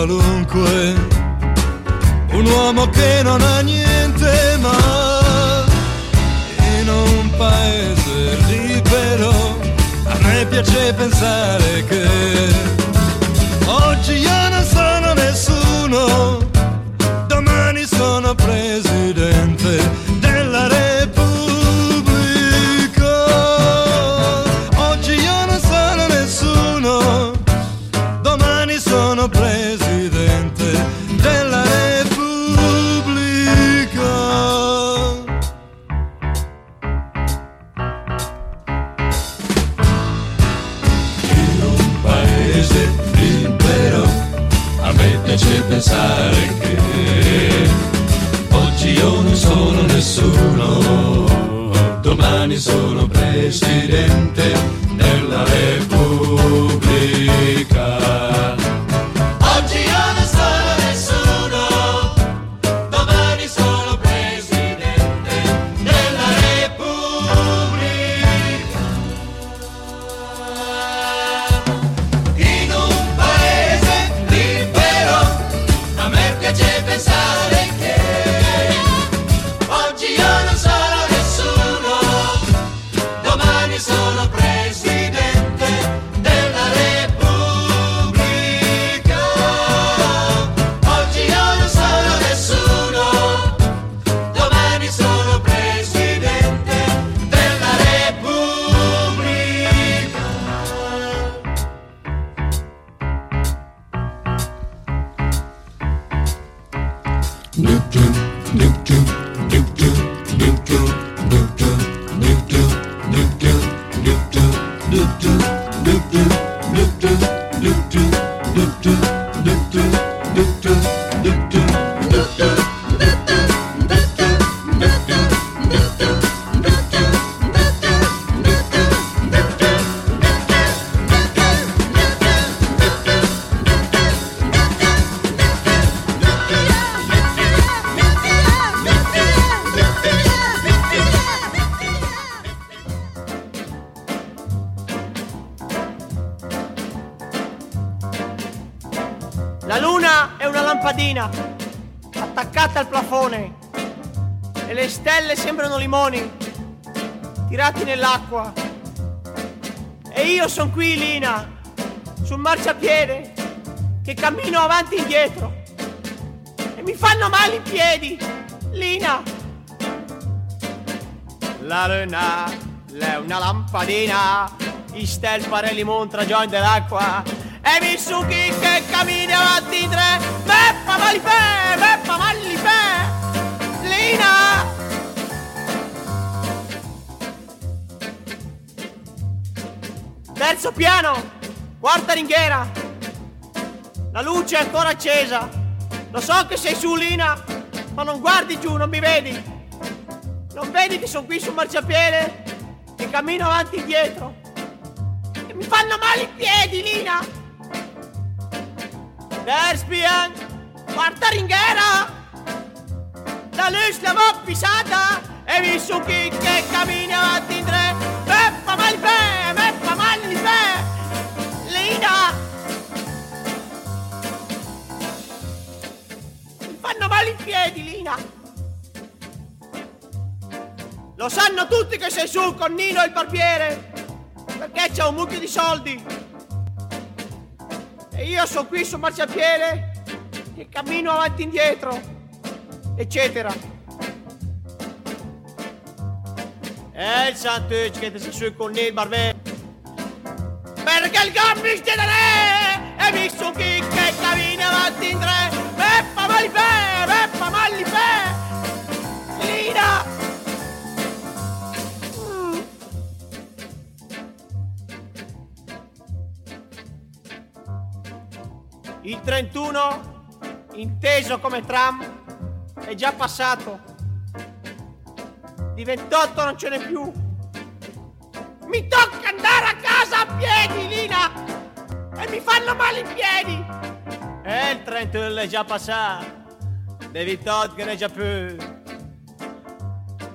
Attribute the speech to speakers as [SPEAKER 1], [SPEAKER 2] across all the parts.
[SPEAKER 1] qualunque. Un uomo che non ha niente ma in un paese libero a me piace pensare che oggi io non sono nessuno domani sono presidente
[SPEAKER 2] nell'acqua. E io sono qui, Lina, sul marciapiede che cammino avanti e indietro e mi fanno male i piedi, Lina. La luna è una lampadina, i stel parelli montra già dell'acqua e mi su chi che cammina avanti in tre, Beppa Malipè, Beppa Malipè, Lina. Terzo piano, quarta ringhiera, la luce è ancora accesa, lo so che sei su Lina, ma non guardi giù, non mi vedi. Non vedi che sono qui sul marciapiede e cammino avanti e indietro? E mi fanno male i piedi, Lina! Despian, quarta ringhiera! La luce l'abbiamo pisata e mi su chi che cammina avanti in tre! Beppa malipè, beppa malipè! Lina! Mi fanno male i piedi, Lina! Lo sanno tutti che sei su con Nino il barbiere, perché c'è un mucchio di soldi. E io sono qui sul marciapiede che cammino avanti e indietro, eccetera. E il Santucci che ti si su con il barbè. Perché il gambis di re e mi su chi che cammina avanti in tre. Peppa Malifè, Peppa Malifè, Lina. Mm. Il 31, inteso come tram, è già passato. Di 28 non ce n'è più. Mi tocca andare a casa a piedi, Lina! E mi fanno male i piedi! E il 31 è già passato. 28 che ne già più.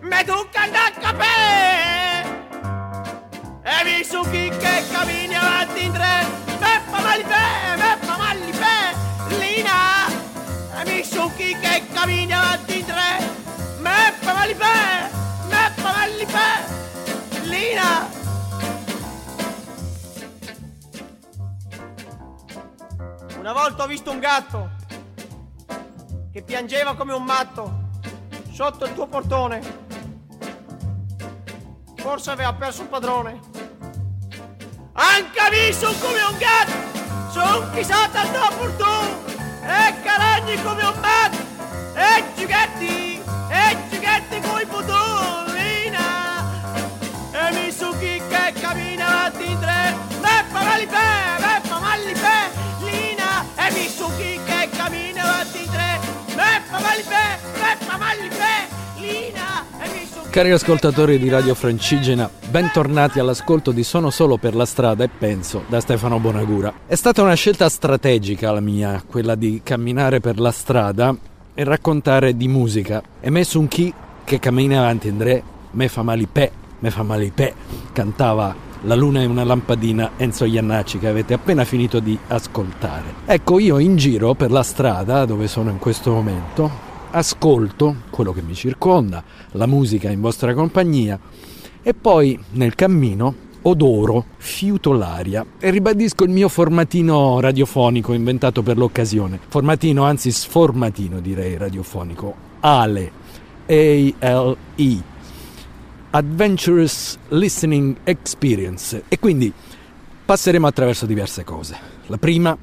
[SPEAKER 2] Me tocca andare a capire! E mi su chi che cammini avanti in tre. Me fa male i piedi, me fa male i piedi, Lina! E mi su chi che cammini avanti in tre. Me fa male i piedi, piedi, Lina! Una volta ho visto un gatto che piangeva come un matto sotto il tuo portone. Forse aveva perso un padrone. Anche visto come un gatto, sono chissà tanto portone. E caragni come un matto, e giugetti, e giugetti come i me fa male pe e mi su chi che cammina avanti in tre Beppa Malipè, Beppa Malipè, Lina e mi su
[SPEAKER 3] Cari ascoltatori di Radio Francigena, bentornati all'ascolto di Sono solo per la strada e penso da Stefano Bonagura. È stata una scelta strategica la mia, quella di camminare per la strada e raccontare di musica. E me su chi che cammina avanti in tre, me fa malipè, me fa malipè, cantava la luna è una lampadina Enzo Iannacci che avete appena finito di ascoltare. Ecco, io in giro per la strada dove sono in questo momento ascolto quello che mi circonda, la musica in vostra compagnia e poi nel cammino odoro, fiuto l'aria e ribadisco il mio formatino radiofonico inventato per l'occasione. Formatino, anzi sformatino direi radiofonico. ALE. A-L-E Adventurous Listening Experience e quindi passeremo attraverso diverse cose. La prima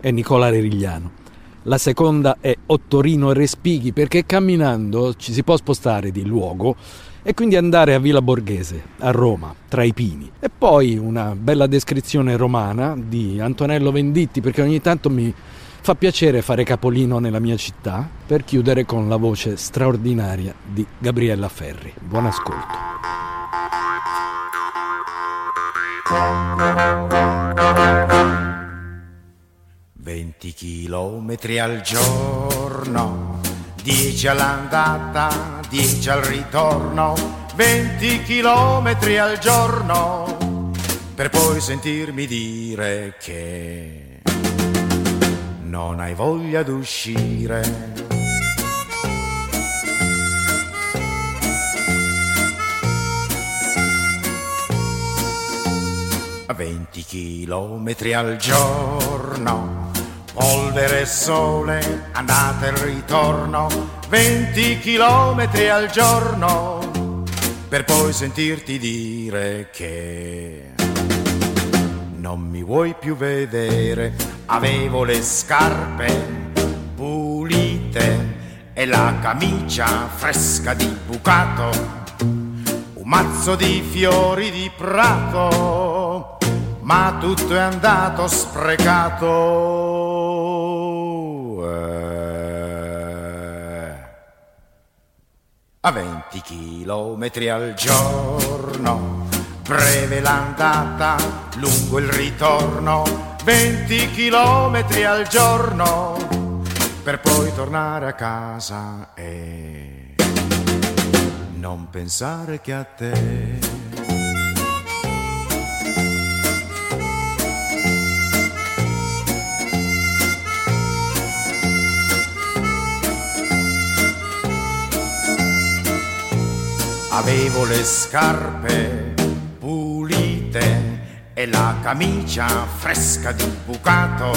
[SPEAKER 3] è Nicola Rerigliano, la seconda è Ottorino Respighi perché camminando ci si può spostare di luogo e quindi andare a Villa Borghese, a Roma, tra i pini. E poi una bella descrizione romana di Antonello Venditti perché ogni tanto mi Fa piacere fare capolino nella mia città per chiudere con la voce straordinaria di Gabriella Ferri. Buon ascolto.
[SPEAKER 4] Venti chilometri al giorno, dieci all'andata, dieci al ritorno, venti chilometri al giorno, per poi sentirmi dire che non hai voglia d'uscire. A 20 chilometri al giorno, polvere e sole, andata e ritorno, 20 chilometri al giorno, per poi sentirti dire che non mi vuoi più vedere, avevo le scarpe pulite e la camicia fresca di bucato, un mazzo di fiori di prato, ma tutto è andato sprecato. Eh. A 20 chilometri al giorno breve l'andata, lungo il ritorno, 20 chilometri al giorno, per poi tornare a casa e non pensare che a te. Avevo le scarpe e la camicia fresca di bucato,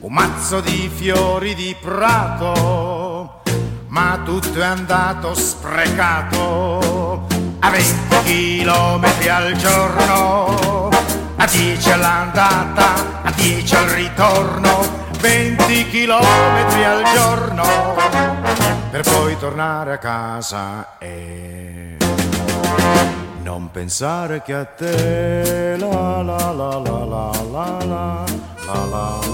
[SPEAKER 4] un mazzo di fiori di prato, ma tutto è andato sprecato. A 20 chilometri al giorno, a 10 all'andata, a 10 al ritorno, 20 chilometri al giorno, per poi tornare a casa e non pensare che a te la la la la la la la la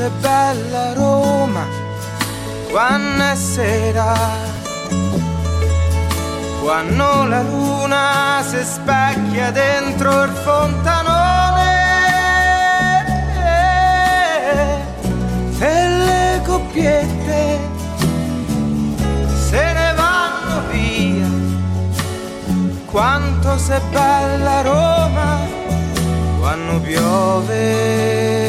[SPEAKER 5] è bella Roma quando è sera, quando la luna si specchia dentro il fontanone e le coppiette se ne vanno via. Quanto sei bella Roma quando piove.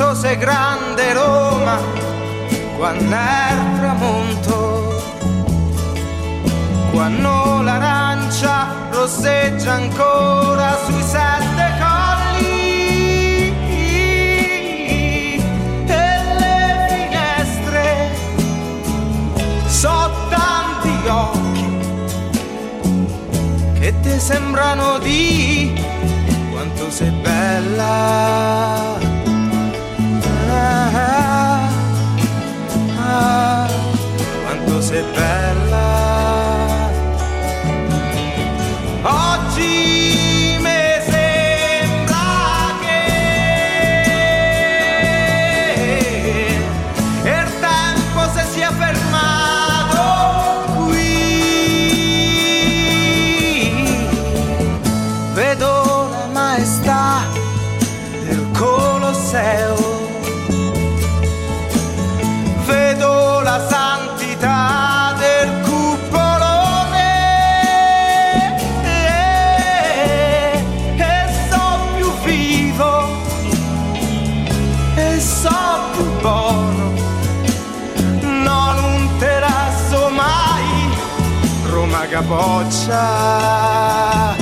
[SPEAKER 5] Quanto sei grande Roma quando è il tramonto, quando l'arancia rosseggia ancora sui sette colli e le finestre so tanti occhi che ti sembrano di quanto sei bella quanto sei bella. Oggi Capoccia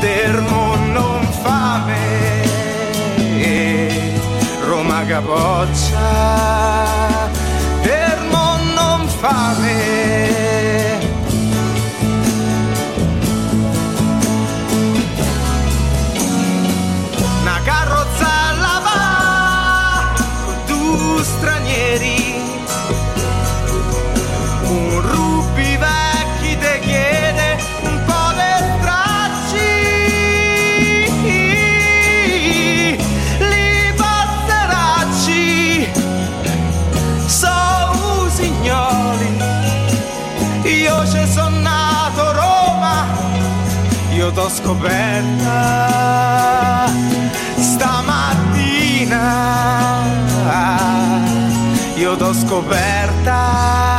[SPEAKER 5] del mondo fame Roma capoccia scoperta stamattina io t'ho scoperta.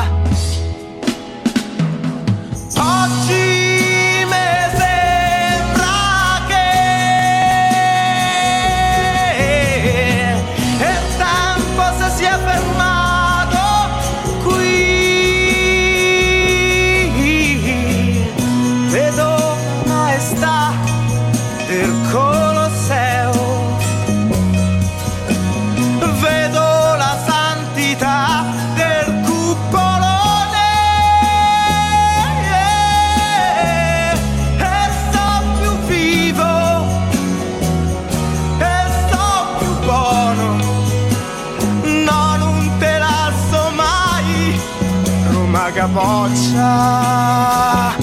[SPEAKER 5] boccia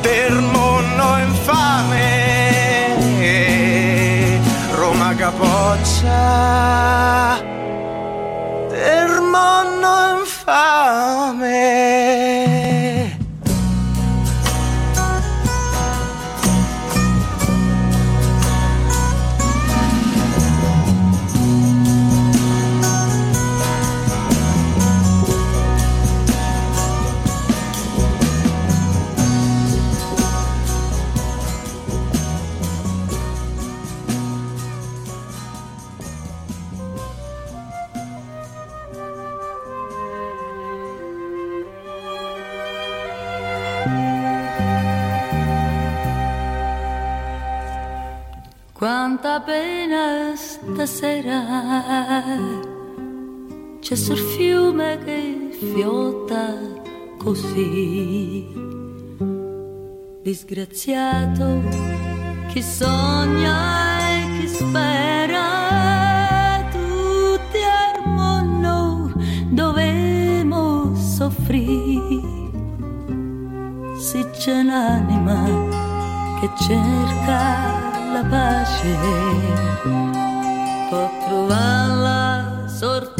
[SPEAKER 5] per mondo infame. Roma capoccia del mondo infame.
[SPEAKER 6] sera c'è sul fiume che fiotta così. Disgraziato chi sogna e chi spera, tutti al mondo dovemo soffrire. Se c'è l'anima che cerca la pace potruvala sortu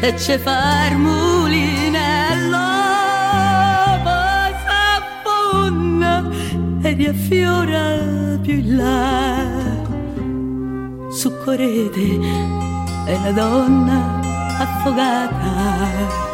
[SPEAKER 6] e c'è far mulinello. Poi s'affonda e riaffiora più in là. Su correte è la donna affogata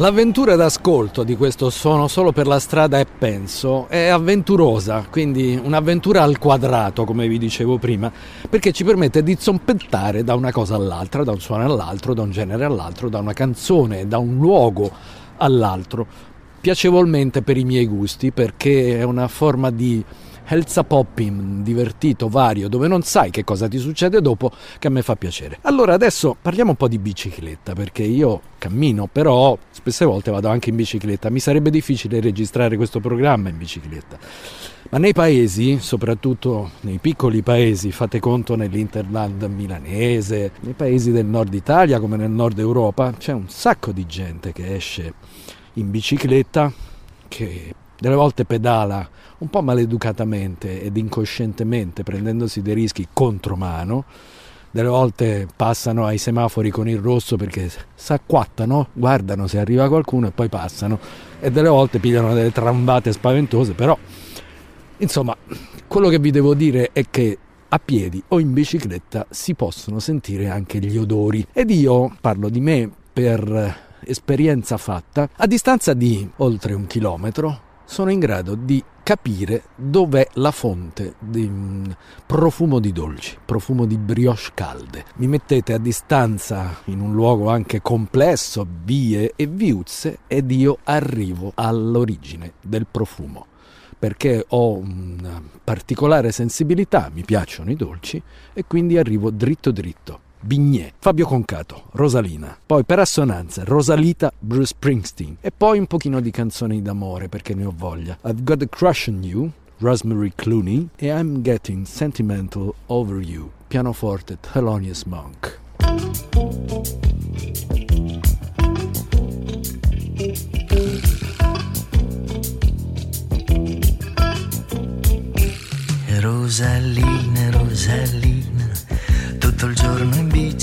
[SPEAKER 3] L'avventura d'ascolto di questo Sono solo per la strada e penso è avventurosa, quindi un'avventura al quadrato, come vi dicevo prima, perché ci permette di zompettare da una cosa all'altra, da un suono all'altro, da un genere all'altro, da una canzone, da un luogo all'altro, piacevolmente per i miei gusti, perché è una forma di Elsa Poppin, divertito, vario, dove non sai che cosa ti succede dopo, che a me fa piacere. Allora adesso parliamo un po' di bicicletta, perché io cammino, però spesse volte vado anche in bicicletta. Mi sarebbe difficile registrare questo programma in bicicletta. Ma nei paesi, soprattutto nei piccoli paesi, fate conto nell'Interland milanese, nei paesi del nord Italia come nel nord Europa, c'è un sacco di gente che esce in bicicletta, che delle volte pedala un po' maleducatamente ed incoscientemente, prendendosi dei rischi contromano. Delle volte passano ai semafori con il rosso perché s'acquattano, guardano se arriva qualcuno e poi passano. E delle volte pigliano delle trambate spaventose, però insomma, quello che vi devo dire è che a piedi o in bicicletta si possono sentire anche gli odori. Ed io parlo di me per esperienza fatta, a distanza di oltre un chilometro sono in grado di capire dov'è la fonte di un profumo di dolci, profumo di brioche calde. Mi mettete a distanza in un luogo anche complesso, vie e viuzze, ed io arrivo all'origine del profumo perché ho una particolare sensibilità, mi piacciono i dolci e quindi arrivo dritto dritto. Bignè, Fabio Concato, Rosalina, poi per assonanza Rosalita, Bruce Springsteen e poi un pochino di canzoni d'amore perché ne ho voglia. I've Got a Crush on You, Rosemary Clooney e I'm Getting Sentimental Over You, pianoforte Thelonious Monk.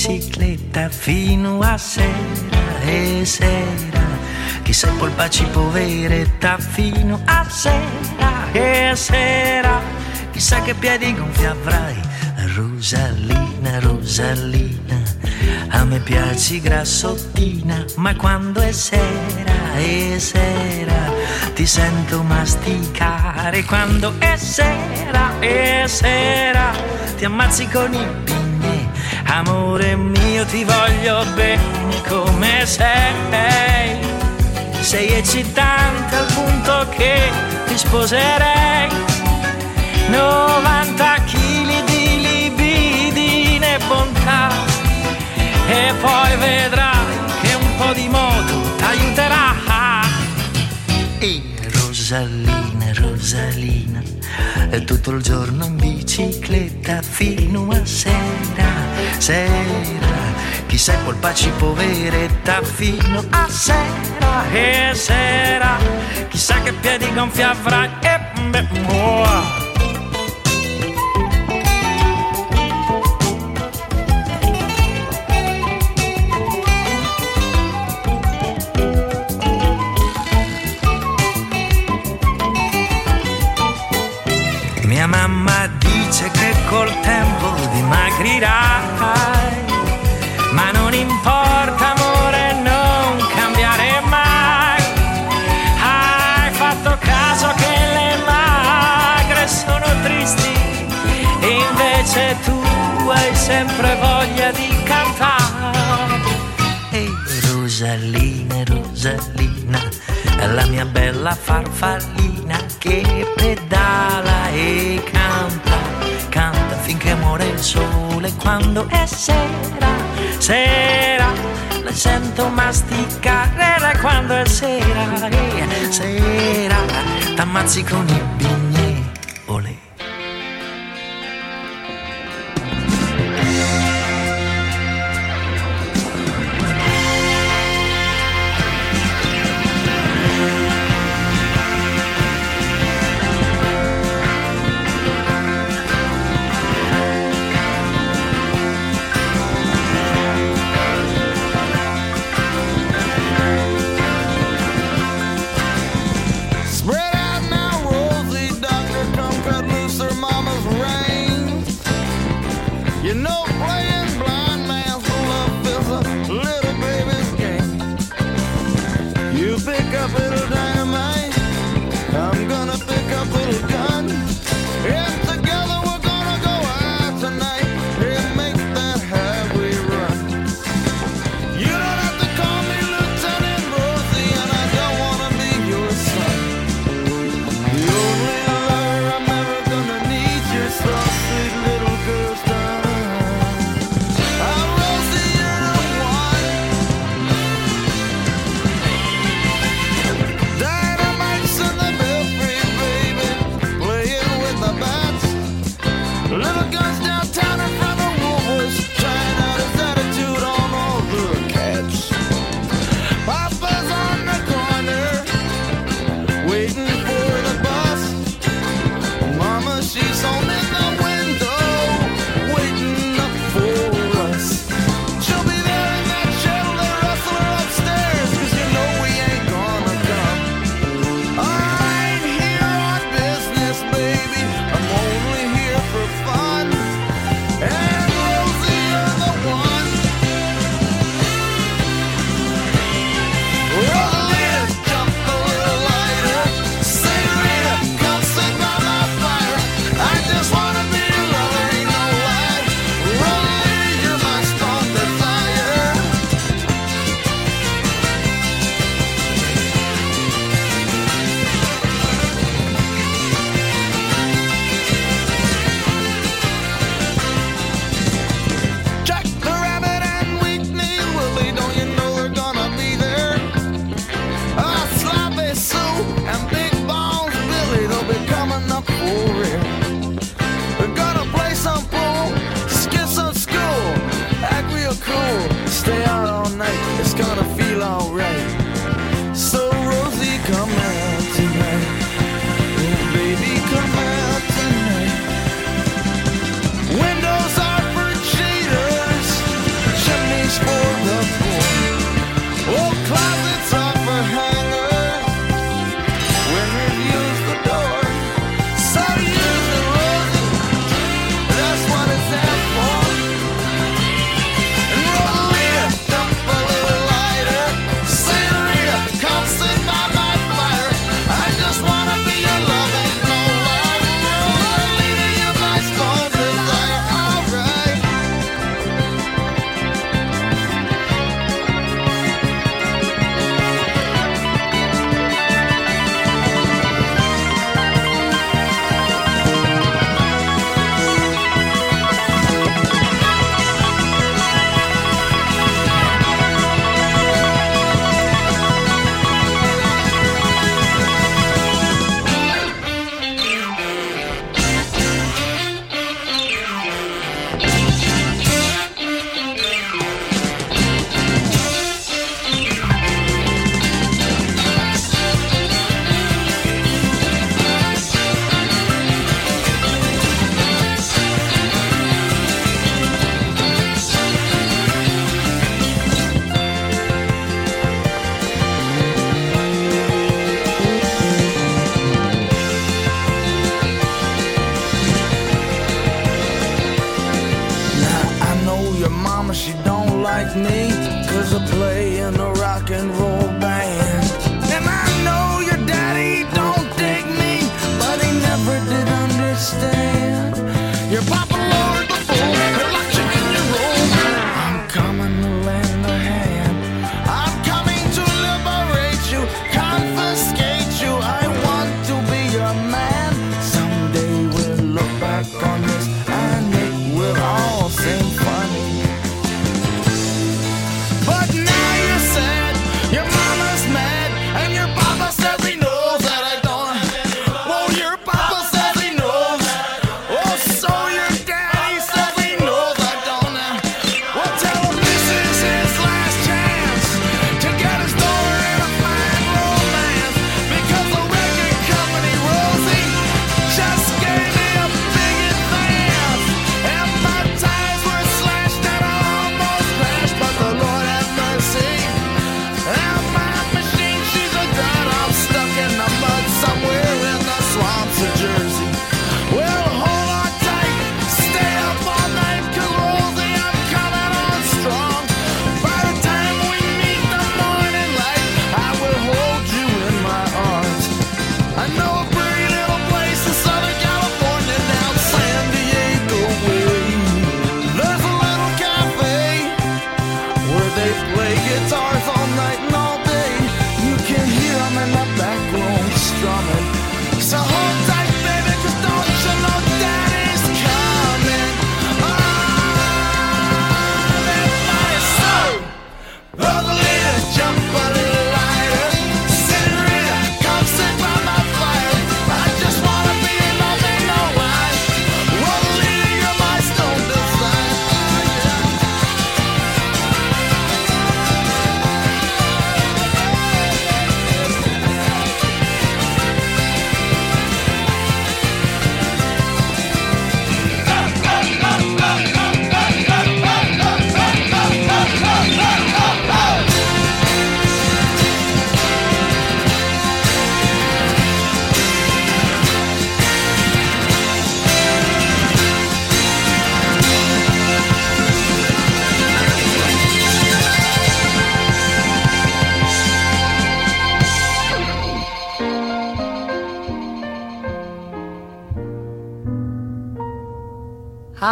[SPEAKER 7] Bicicletta fino a sera e sera. Chissà polpaci poveretta fino a sera e sera. Chissà che piedi gonfi avrai, Rosalina, Rosalina. A me piaci grassottina, ma quando è sera e sera ti sento masticare. Quando è sera e sera ti ammazzi con i pigni. Amore mio, ti voglio bene come sei. Sei eccitante al punto che ti sposerei. 90 kg di libidine e bontà. E poi vedrai che un po' di moto t'aiuterà. E Rosalina, Rosalina, tutto il giorno in bicicletta fino a sera, sera. Chi sei polpaci poveretta fino a sera e sera. Chissà che piedi gonfi avrai e beh,
[SPEAKER 8] Rosalina, Rosalina, la mia bella farfallina che pedala e canta, canta finché muore il sole. Quando è sera, sera, la sento masticare quando è sera, sera, t'ammazzi con il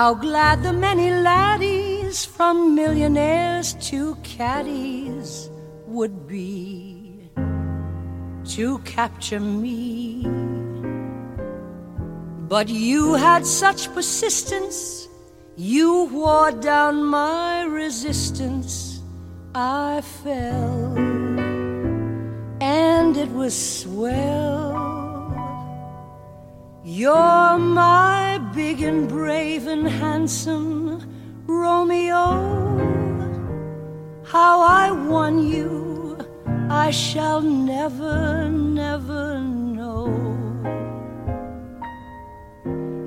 [SPEAKER 6] How glad the many laddies from millionaires to caddies would be to capture me. But you had such persistence, you wore down my resistance. I fell, and it was swell. You're my big and brave and handsome Romeo. How I won you, I shall never, never know.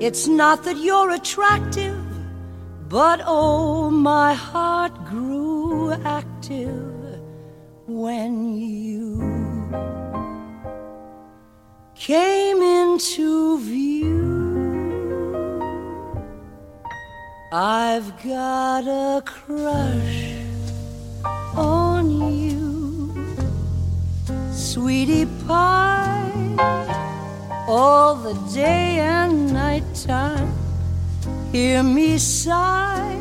[SPEAKER 6] It's not that you're attractive, but oh, my heart grew active when you came into view. I've got a crush on you, sweetie pie, all the day and night time. Hear me sigh.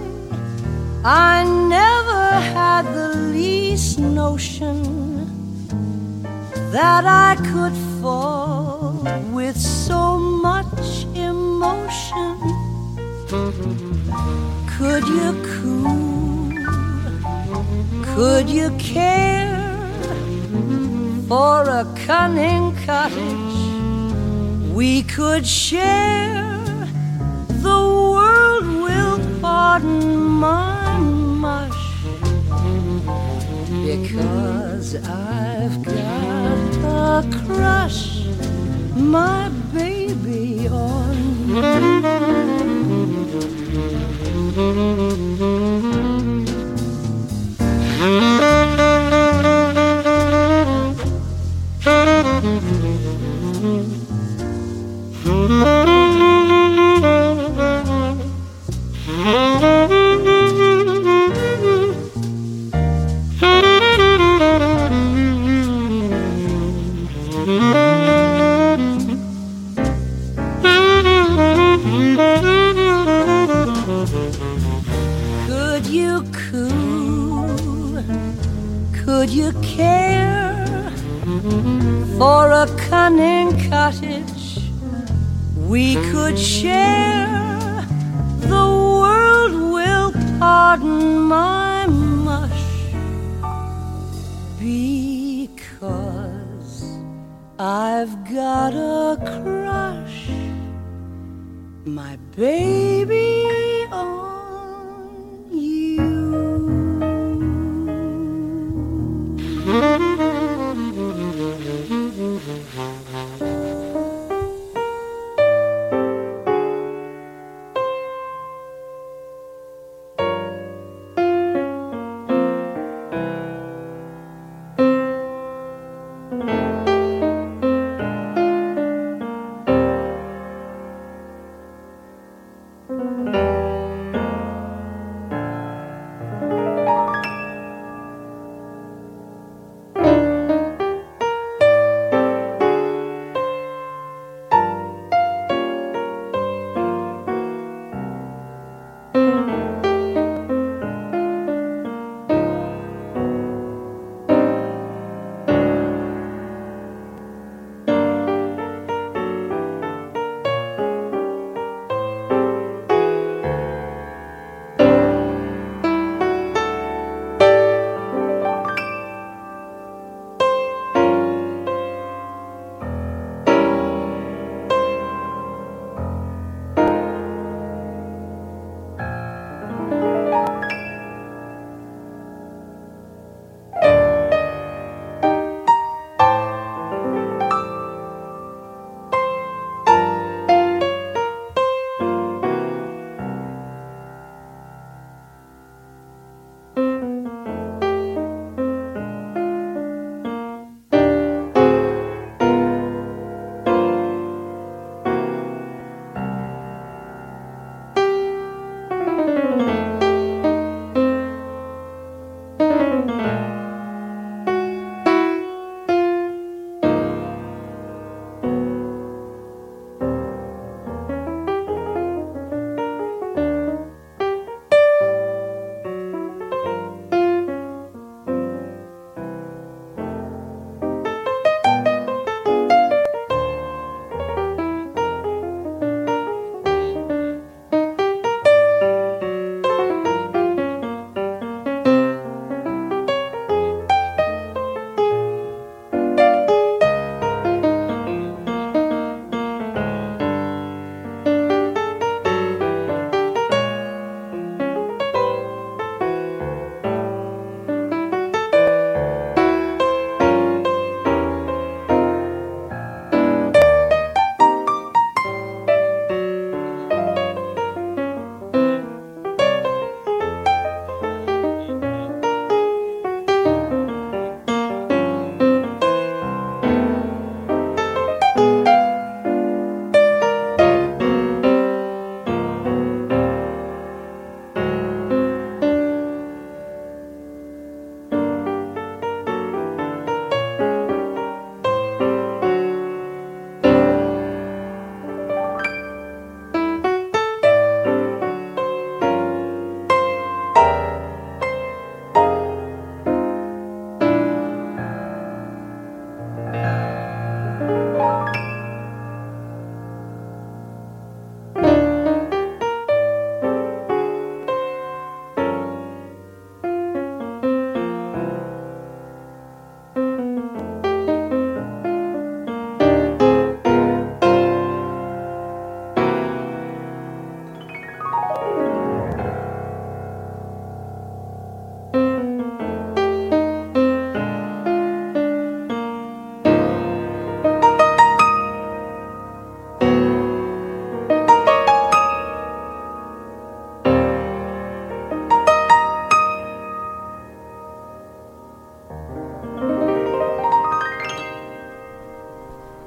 [SPEAKER 6] I never had the least notion that I could fall with so much emotion. Could you cool? Could you care for a cunning cottage we could share? The world will pardon my because I've got a crush, my baby, on. Could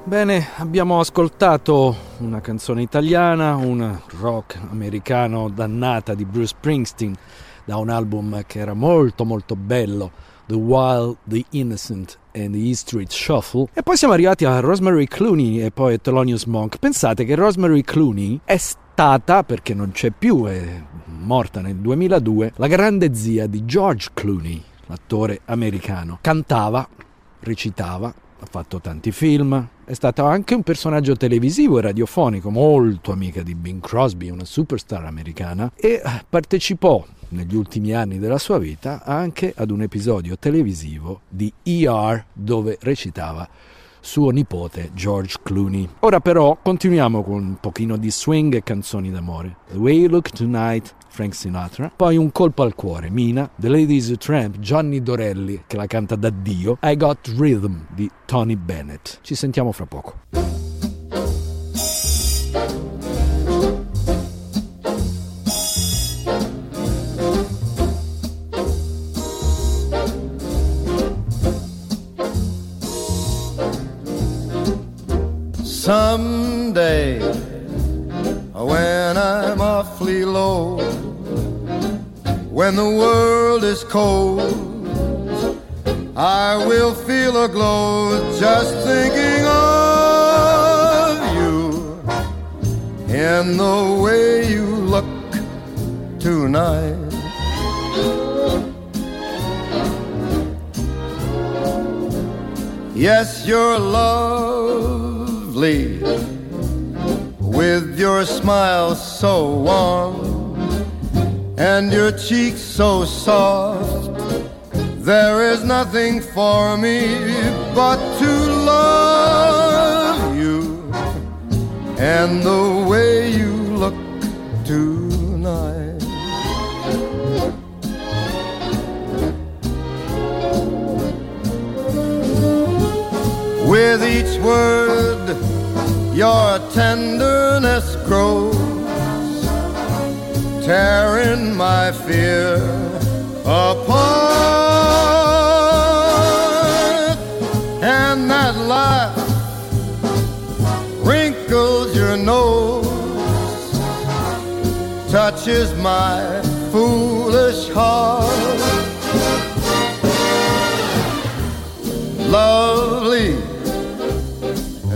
[SPEAKER 3] Bene, abbiamo ascoltato una canzone italiana, un rock americano dannata di Bruce Springsteen da un album che era molto molto bello, The Wild, The Innocent and the E Street Shuffle. E poi siamo arrivati a Rosemary Clooney e poi Thelonious Monk. Pensate che Rosemary Clooney è stata, perché non c'è più, è morta nel 2002, la grande zia di George Clooney, l'attore americano. Cantava, recitava, ha fatto tanti film, è stato anche un personaggio televisivo e radiofonico, molto amica di Bing Crosby, una superstar americana, e partecipò negli ultimi anni della sua vita anche ad un episodio televisivo di ER dove recitava suo nipote George Clooney. Ora però continuiamo con un pochino di swing e canzoni d'amore. The Way You Look Tonight, Frank Sinatra, poi un colpo al cuore, Mina, The Ladies Tramp, Johnny Dorelli che la canta da Dio, I Got Rhythm di Tony Bennett. Ci sentiamo fra poco.
[SPEAKER 9] Someday, when I'm awfully low, when the world is cold, I will feel a glow just thinking of you in the way you look tonight. Yes, you're with your smile so warm and your cheeks so soft. There is nothing for me but to love you and the way you look tonight. With each word, your tenderness grows, tearing my fear apart. And that laugh wrinkles your nose, touches my foolish heart. Lovely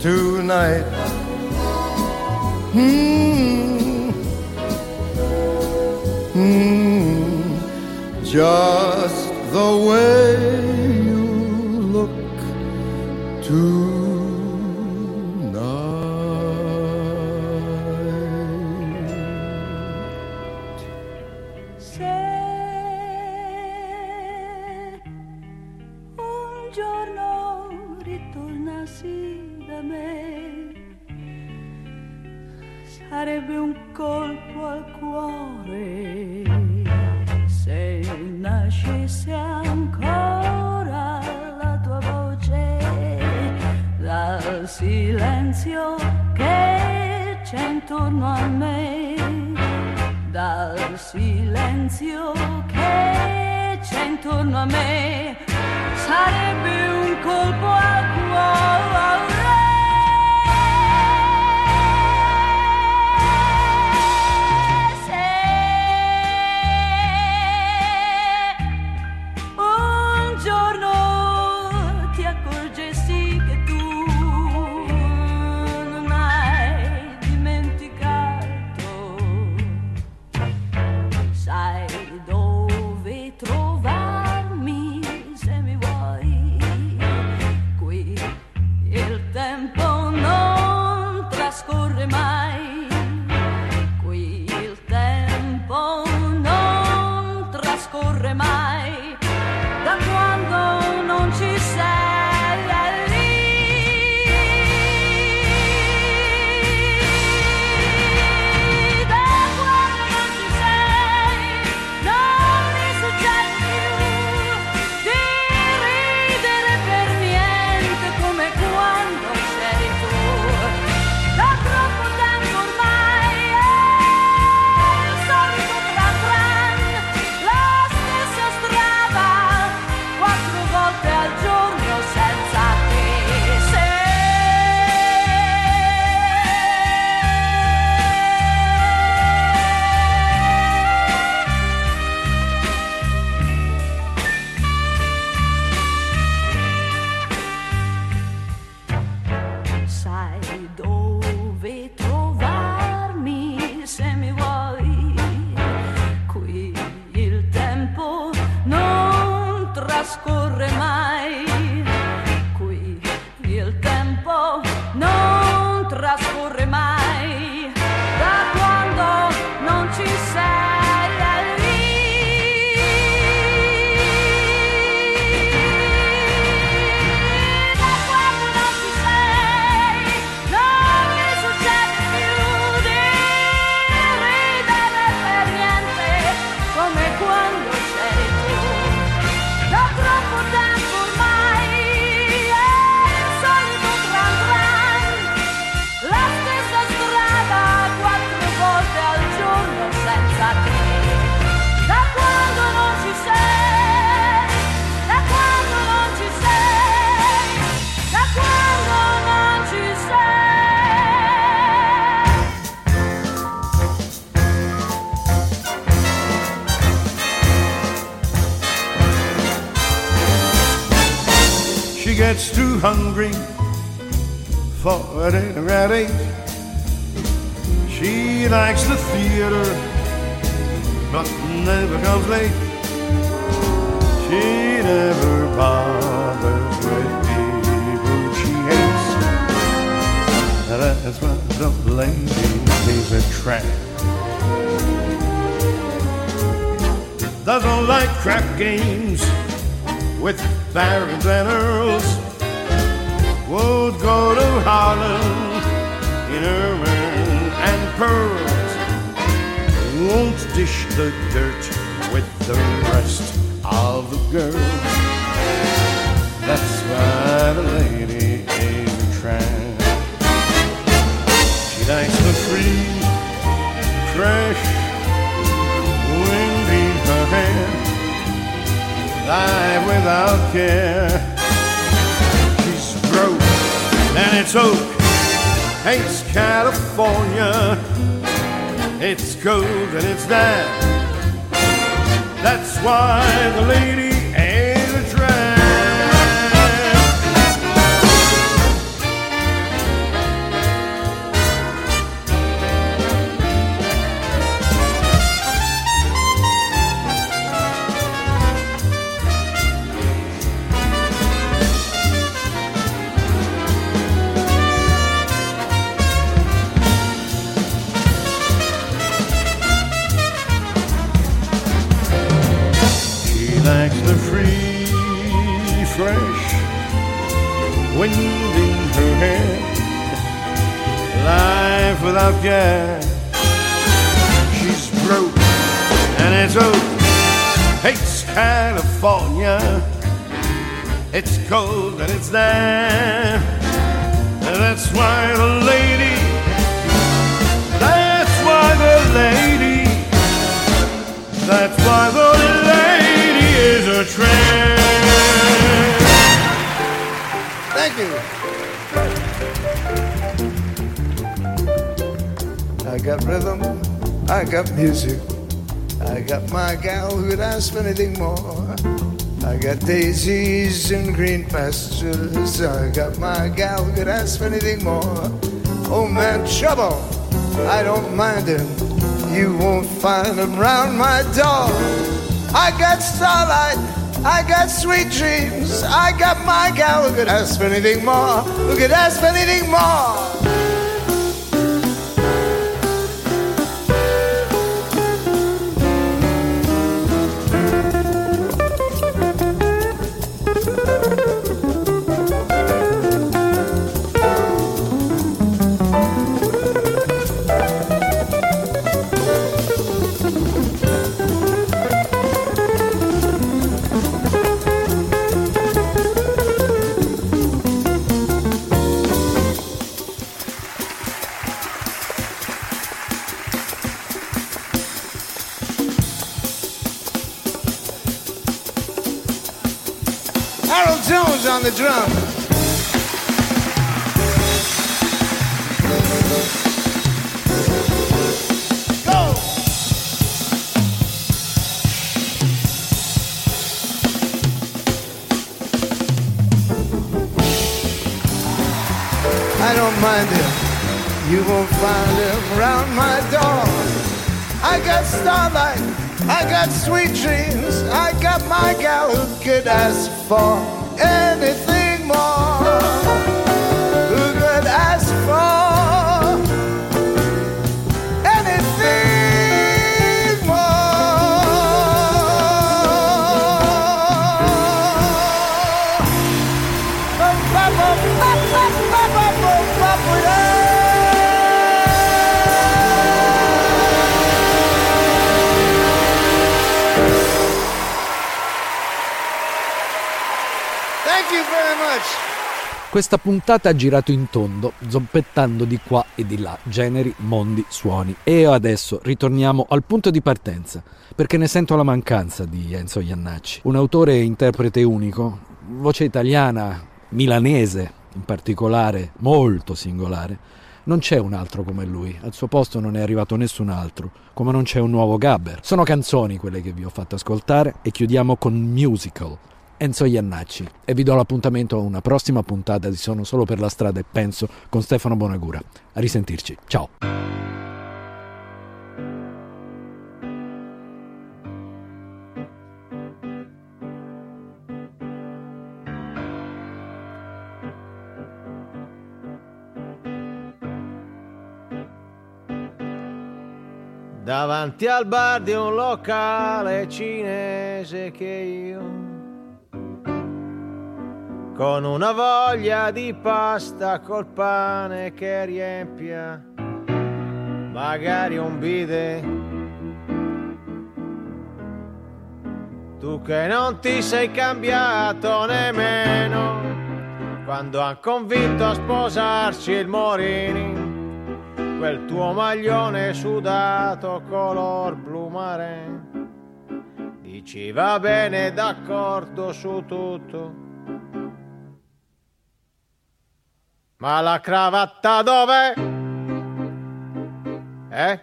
[SPEAKER 9] tonight. Hmm. Hmm. Just the way you look tonight.
[SPEAKER 10] Gets too hungry for a dinner at eight. She likes the theater, but never comes late. She never bothers with people she hates. That's why the lady is a tramp. Doesn't like crap games with barons and earls. Go to Harlem in ermine and pearls. Won't dish the dirt with the rest of the girls. That's why the lady is a tramp. She likes the free, fresh wind in her hair live without care. It's oak, California. It's cold and it's damp. That's why the lady wind in her hair. Life without gas. She's broke and it's oak. Hates California. It's cold and it's damp. That's why the lady. That's why the lady. That's why the lady is a tramp. Thank you. I got rhythm, I got music, I got my gal who'd ask for anything more. I got daisies and green pastures, I got my gal who could ask for anything more. Oh man, trouble, I don't mind him. You won't find him round my door. I got starlight, I got sweet dreams. I got my gal who could ask for anything more. Who could ask for anything more? The drum. I don't mind him. You won't find him around my door. I got starlight, I got sweet dreams, I got my gal who could ask for anything
[SPEAKER 3] Questa puntata ha girato in tondo, zoppettando di qua e di là, generi, mondi, suoni. E adesso ritorniamo al punto di partenza, perché ne sento la mancanza di Enzo Iannacci. Un autore e interprete unico, voce italiana, milanese in particolare, molto singolare. Non c'è un altro come lui, al suo posto non è arrivato nessun altro, come non c'è un nuovo Gabber. Sono canzoni quelle che vi ho fatto ascoltare e chiudiamo con Musical. Enzo Iannacci e vi do l'appuntamento a una prossima puntata di Sono solo per la strada e penso con Stefano Bonagura. A risentirci, ciao!
[SPEAKER 2] Davanti al bar di un locale cinese che io con una voglia di pasta col pane che riempia magari un bide. Tu che non ti sei cambiato nemmeno quando han convinto a sposarci il Morini quel tuo maglione sudato color blu mare. Dici va bene d'accordo su tutto Ma la cravatta dov'è? Eh?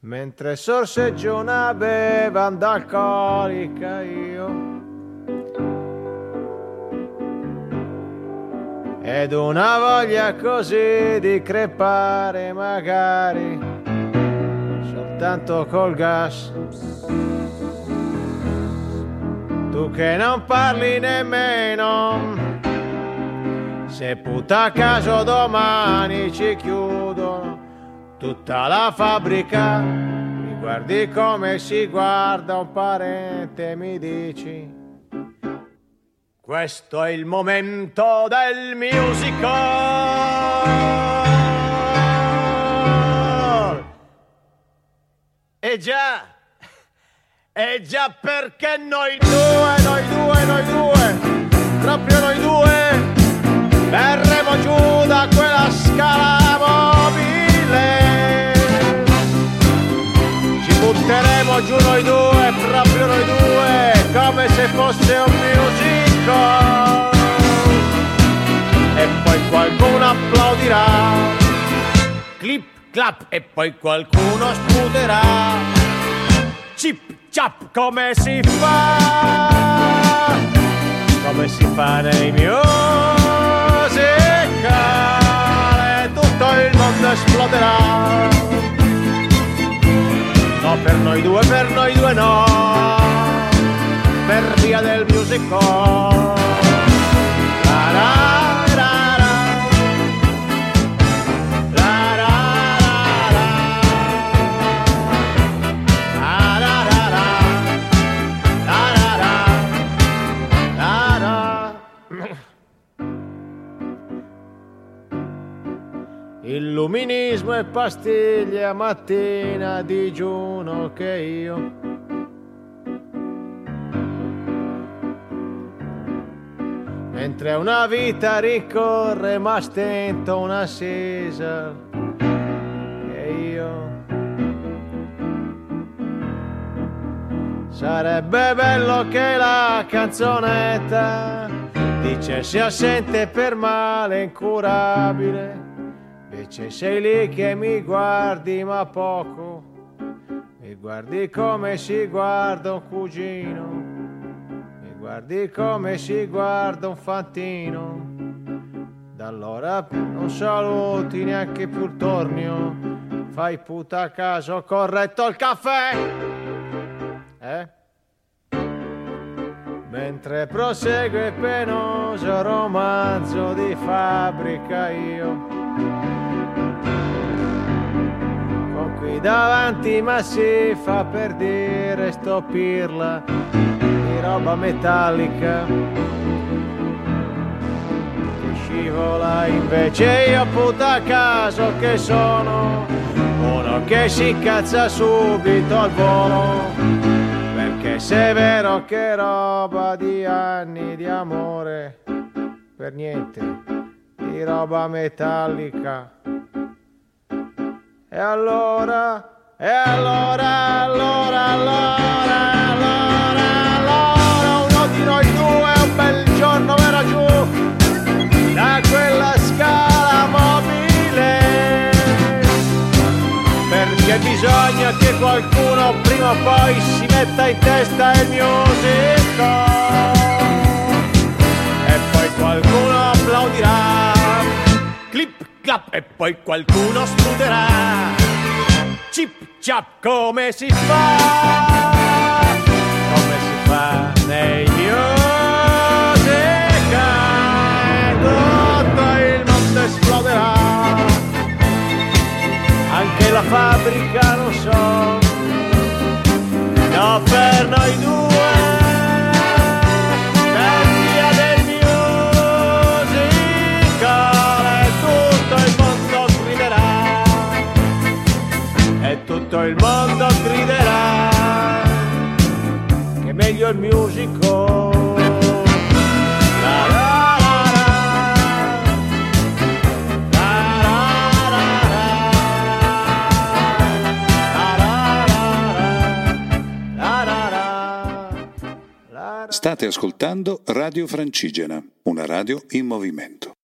[SPEAKER 2] Mentre sorseggio una bevanda alcolica io Ed una voglia così di crepare magari Soltanto col gas Tu che non parli nemmeno se puta caso domani ci chiudono tutta la fabbrica, mi guardi come si guarda un parente, mi dici. Questo è il momento del musical. E già, e già perché noi due, noi due, noi due, proprio noi due verremo giù da quella scala mobile. Ci butteremo giù noi due, proprio noi due, come se fosse un musical. E poi qualcuno applaudirà, clip clap, e poi qualcuno sputerà. Chip chap, come si fa? Come si fa nei musical? tutto il mondo esploderà. No, per noi due, per noi due no, per via del musical. Illuminismo e pastiglie a mattina digiuno che io. Mentre una vita ricorre ma stento un'assisa che io. Sarebbe bello che la canzonetta dicesse assente per male incurabile Invece sei lì che mi guardi ma poco, mi guardi come si guarda un cugino, mi guardi come si guarda un fantino. Da allora non saluti neanche più il tornio, fai puta a caso, corretto il caffè. Eh? Mentre prosegue penoso romanzo di fabbrica io qui davanti ma si fa per dire sto pirla di roba metallica. Scivola invece io puta caso che sono uno che si cazza subito al volo. Perché se è vero che roba di anni di amore per niente di roba metallica e allora e allora allora allora allora allora uno di noi due un bel giorno verrà giù da quella scala mobile. Perché bisogna che qualcuno prima o poi si metta in testa il musico. E poi qualcuno applaudirà clap e poi qualcuno sputerà chip chap come si fa? Come si fa nei musica e tutto il mondo esploderà. Anche la fabbrica non so. No per noi due la. La la.
[SPEAKER 11] State ascoltando Radio Francigena, una radio in movimento.